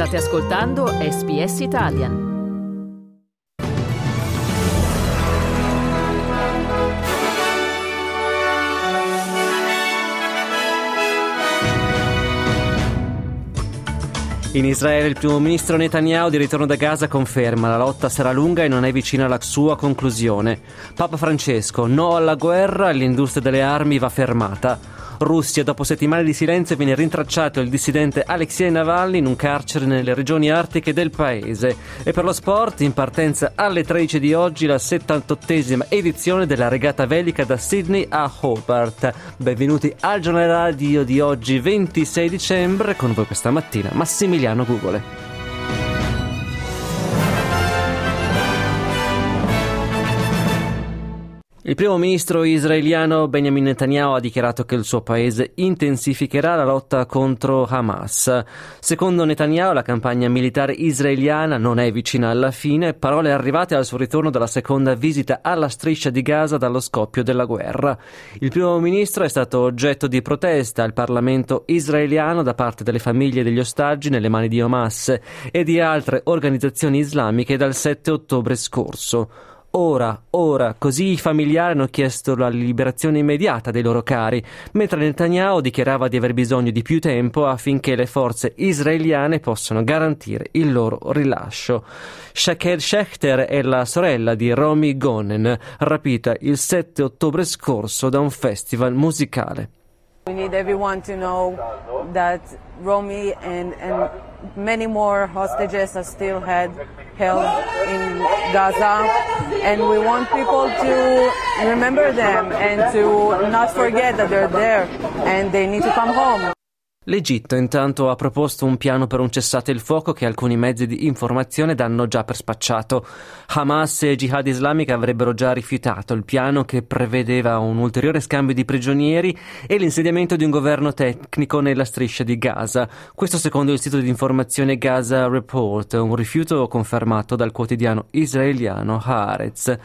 State ascoltando SBS Italian. In Israele il primo ministro Netanyahu di ritorno da Gaza conferma la lotta sarà lunga e non è vicina alla sua conclusione. Papa Francesco, no alla guerra, l'industria delle armi va fermata. Russia, dopo settimane di silenzio, viene rintracciato il dissidente Alexei Navalny in un carcere nelle regioni artiche del paese. E per lo sport, in partenza alle 13 di oggi, la 78esima edizione della regata velica da Sydney a Hobart. Benvenuti al giornale radio di oggi, 26 dicembre, con voi questa mattina Massimiliano Gugole. Il primo ministro israeliano Benjamin Netanyahu ha dichiarato che il suo paese intensificherà la lotta contro Hamas. Secondo Netanyahu la campagna militare israeliana non è vicina alla fine, parole arrivate al suo ritorno dalla seconda visita alla striscia di Gaza dallo scoppio della guerra. Il primo ministro è stato oggetto di protesta al Parlamento israeliano da parte delle famiglie degli ostaggi nelle mani di Hamas e di altre organizzazioni islamiche dal 7 ottobre scorso. Ora, ora, così i familiari hanno chiesto la liberazione immediata dei loro cari, mentre Netanyahu dichiarava di aver bisogno di più tempo affinché le forze israeliane possano garantire il loro rilascio. Shaked Schechter è la sorella di Romy Gonen, rapita il 7 ottobre scorso da un festival musicale. We need everyone to know that Romy and, and many more hostages are still had, held in Gaza, and we want people to remember them and to not forget that they're there and they need to come home. L'Egitto intanto ha proposto un piano per un cessate il fuoco che alcuni mezzi di informazione danno già per spacciato. Hamas e Jihad Islamica avrebbero già rifiutato il piano che prevedeva un ulteriore scambio di prigionieri e l'insediamento di un governo tecnico nella striscia di Gaza. Questo secondo il sito di informazione Gaza Report, un rifiuto confermato dal quotidiano israeliano Haaretz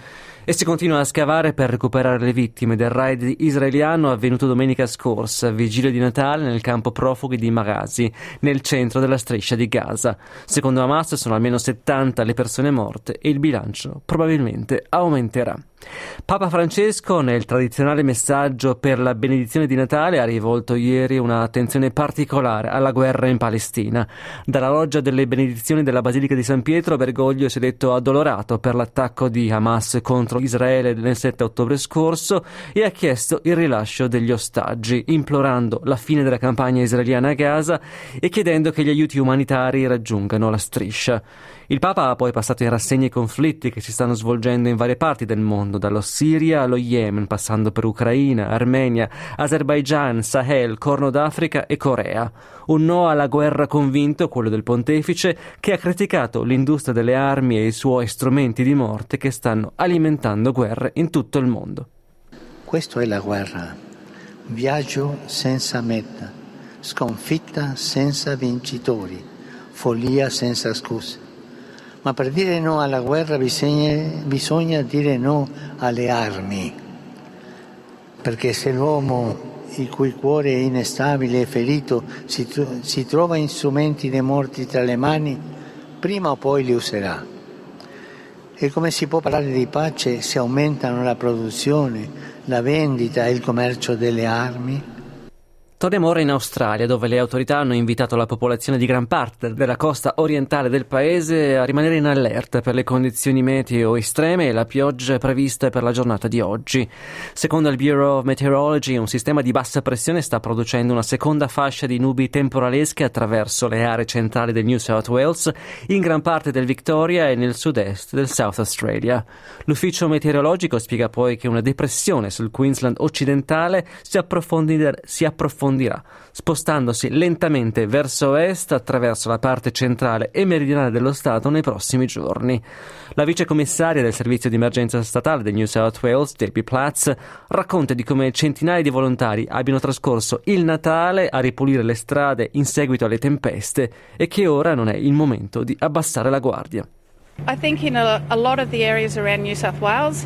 e si continua a scavare per recuperare le vittime del raid israeliano avvenuto domenica scorsa, vigilia di Natale, nel campo profughi di Maghazi, nel centro della striscia di Gaza. Secondo Hamas sono almeno 70 le persone morte e il bilancio probabilmente aumenterà. Papa Francesco, nel tradizionale messaggio per la benedizione di Natale, ha rivolto ieri un'attenzione particolare alla guerra in Palestina. Dalla loggia delle benedizioni della Basilica di San Pietro, Bergoglio si è detto addolorato per l'attacco di Hamas contro Israele nel 7 ottobre scorso e ha chiesto il rilascio degli ostaggi, implorando la fine della campagna israeliana a Gaza e chiedendo che gli aiuti umanitari raggiungano la striscia. Il Papa ha poi passato in rassegna i conflitti che si stanno svolgendo in varie parti del mondo, dallo Siria allo Yemen, passando per Ucraina, Armenia, Azerbaijan, Sahel, Corno d'Africa e Corea. Un no alla guerra convinto, quello del pontefice, che ha criticato l'industria delle armi e i suoi strumenti di morte che stanno alimentando guerre in tutto il mondo. Questa è la guerra. Viaggio senza meta, sconfitta senza vincitori, follia senza scuse ma per dire no alla guerra bisogna, bisogna dire no alle armi, perché se l'uomo il cui cuore è instabile e ferito si, si trova strumenti dei morti tra le mani, prima o poi li userà. E come si può parlare di pace se aumentano la produzione, la vendita e il commercio delle armi? Torniamo ora in Australia, dove le autorità hanno invitato la popolazione di gran parte della costa orientale del paese a rimanere in allerta per le condizioni meteo estreme e la pioggia prevista per la giornata di oggi. Secondo il Bureau of Meteorology, un sistema di bassa pressione sta producendo una seconda fascia di nubi temporalesche attraverso le aree centrali del New South Wales, in gran parte del Victoria e nel sud-est del South Australia. L'ufficio meteorologico spiega poi che una depressione sul Queensland occidentale si approfondirà, approfondirà spostandosi lentamente verso est attraverso la parte centrale e meridionale dello Stato nei prossimi giorni. La vicecommissaria del servizio di emergenza statale del New South Wales, Debbie Platz, racconta di come centinaia di volontari abbiano trascorso il Natale a ripulire le strade in seguito alle tempeste e che ora non è il momento di abbassare la guardia. I think in a, a, lot of the areas around New South Wales,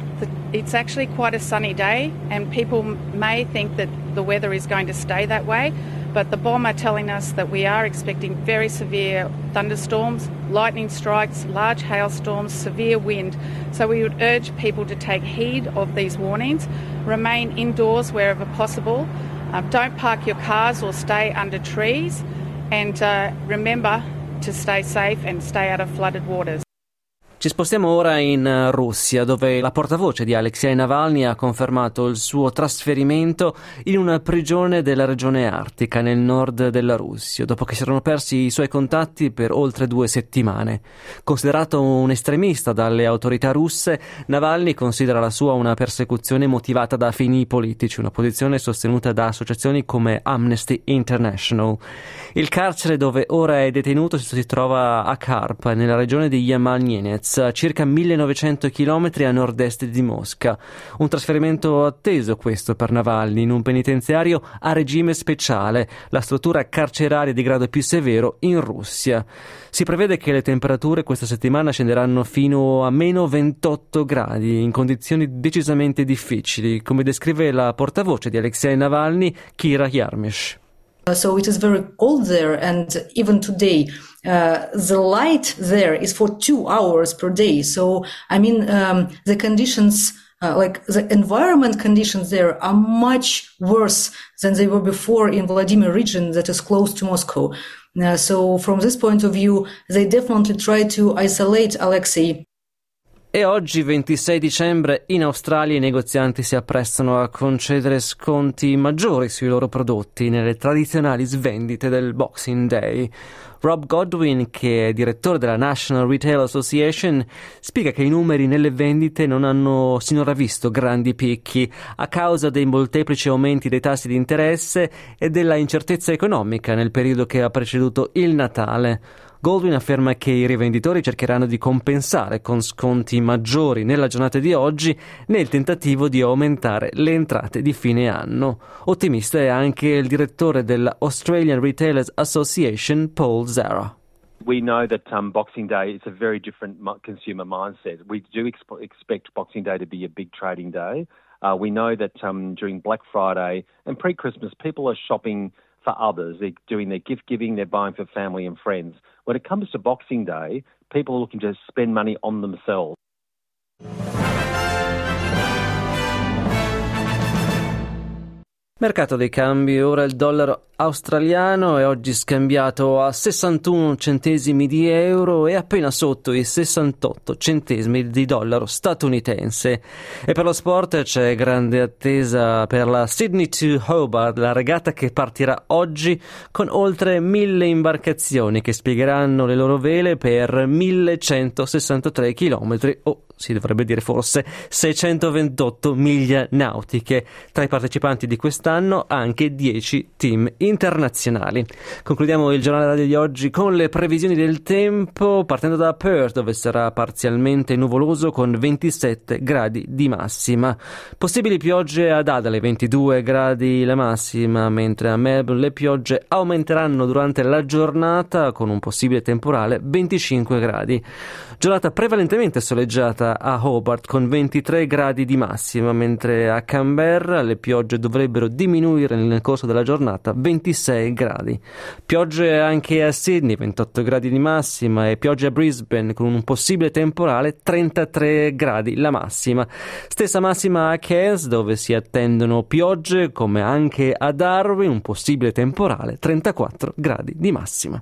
it's actually quite a sunny day, and people may think that the weather is going to stay that way. but the bomb are telling us that we are expecting very severe thunderstorms, lightning strikes, large hailstorms, severe wind. So we would urge people to take heed of these warnings, remain indoors wherever possible, uh, don't park your cars or stay under trees, and uh, remember to stay safe and stay out of flooded waters. Ci spostiamo ora in eh, Russia, dove la portavoce di Alexei Navalny ha confermato il suo trasferimento in una prigione della regione artica nel nord della Russia, dopo che si erano persi i suoi contatti per oltre due settimane. Considerato un estremista dalle autorità russe, Navalny considera la sua una persecuzione motivata da fini politici, una posizione sostenuta da associazioni come Amnesty International. Il carcere dove ora è detenuto si trova a Karp, nella regione di Yamal-Nenets a circa 1900 km a nord-est di Mosca. Un trasferimento atteso questo per Navalny in un penitenziario a regime speciale, la struttura carceraria di grado più severo in Russia. Si prevede che le temperature questa settimana scenderanno fino a meno 28 gradi, in condizioni decisamente difficili, come descrive la portavoce di Alexei Navalny, Kira Yarmish. So it is very cold there, and even today, uh, the light there is for two hours per day. So, I mean, um, the conditions, uh, like the environment conditions there are much worse than they were before in Vladimir region that is close to Moscow. Uh, so from this point of view, they definitely try to isolate Alexei E oggi, 26 dicembre, in Australia i negozianti si apprestano a concedere sconti maggiori sui loro prodotti nelle tradizionali svendite del Boxing Day. Rob Godwin, che è direttore della National Retail Association, spiega che i numeri nelle vendite non hanno sinora visto grandi picchi a causa dei molteplici aumenti dei tassi di interesse e della incertezza economica nel periodo che ha preceduto il Natale. Goldwyn afferma che i rivenditori cercheranno di compensare con sconti maggiori nella giornata di oggi nel tentativo di aumentare le entrate di fine anno. Ottimista è anche il direttore della Australian Retailers Association, Paul Zara. We know that um, Boxing Day is a very different consumer mindset. We do exp- expect Boxing Day to be a big trading day. Uh, we know that um, during Black Friday and pre Christmas, people are shopping for others. They're doing their gift giving, they're buying for family and friends. When it comes to Boxing Day, people are looking to spend money on themselves. Mercato dei cambi, ora il dollaro australiano è oggi scambiato a 61 centesimi di euro e appena sotto i 68 centesimi di dollaro statunitense. E per lo sport c'è grande attesa per la Sydney to Hobart, la regata che partirà oggi con oltre mille imbarcazioni che spiegheranno le loro vele per 1163 chilometri o si dovrebbe dire forse 628 miglia nautiche. Tra i partecipanti di quest'anno anche 10 team internazionali. Concludiamo il giornale radio di oggi con le previsioni del tempo, partendo da Perth, dove sarà parzialmente nuvoloso con 27 gradi di massima. Possibili piogge ad Adelaide, 22 gradi la massima, mentre a Melbourne le piogge aumenteranno durante la giornata con un possibile temporale 25 gradi. Giornata prevalentemente soleggiata a Hobart con 23 gradi di massima, mentre a Canberra le piogge dovrebbero diminuire nel corso della giornata 26 gradi. Piogge anche a Sydney 28 gradi di massima e piogge a Brisbane con un possibile temporale 33 gradi la massima. Stessa massima a Cairns dove si attendono piogge come anche a Darwin un possibile temporale 34 gradi di massima.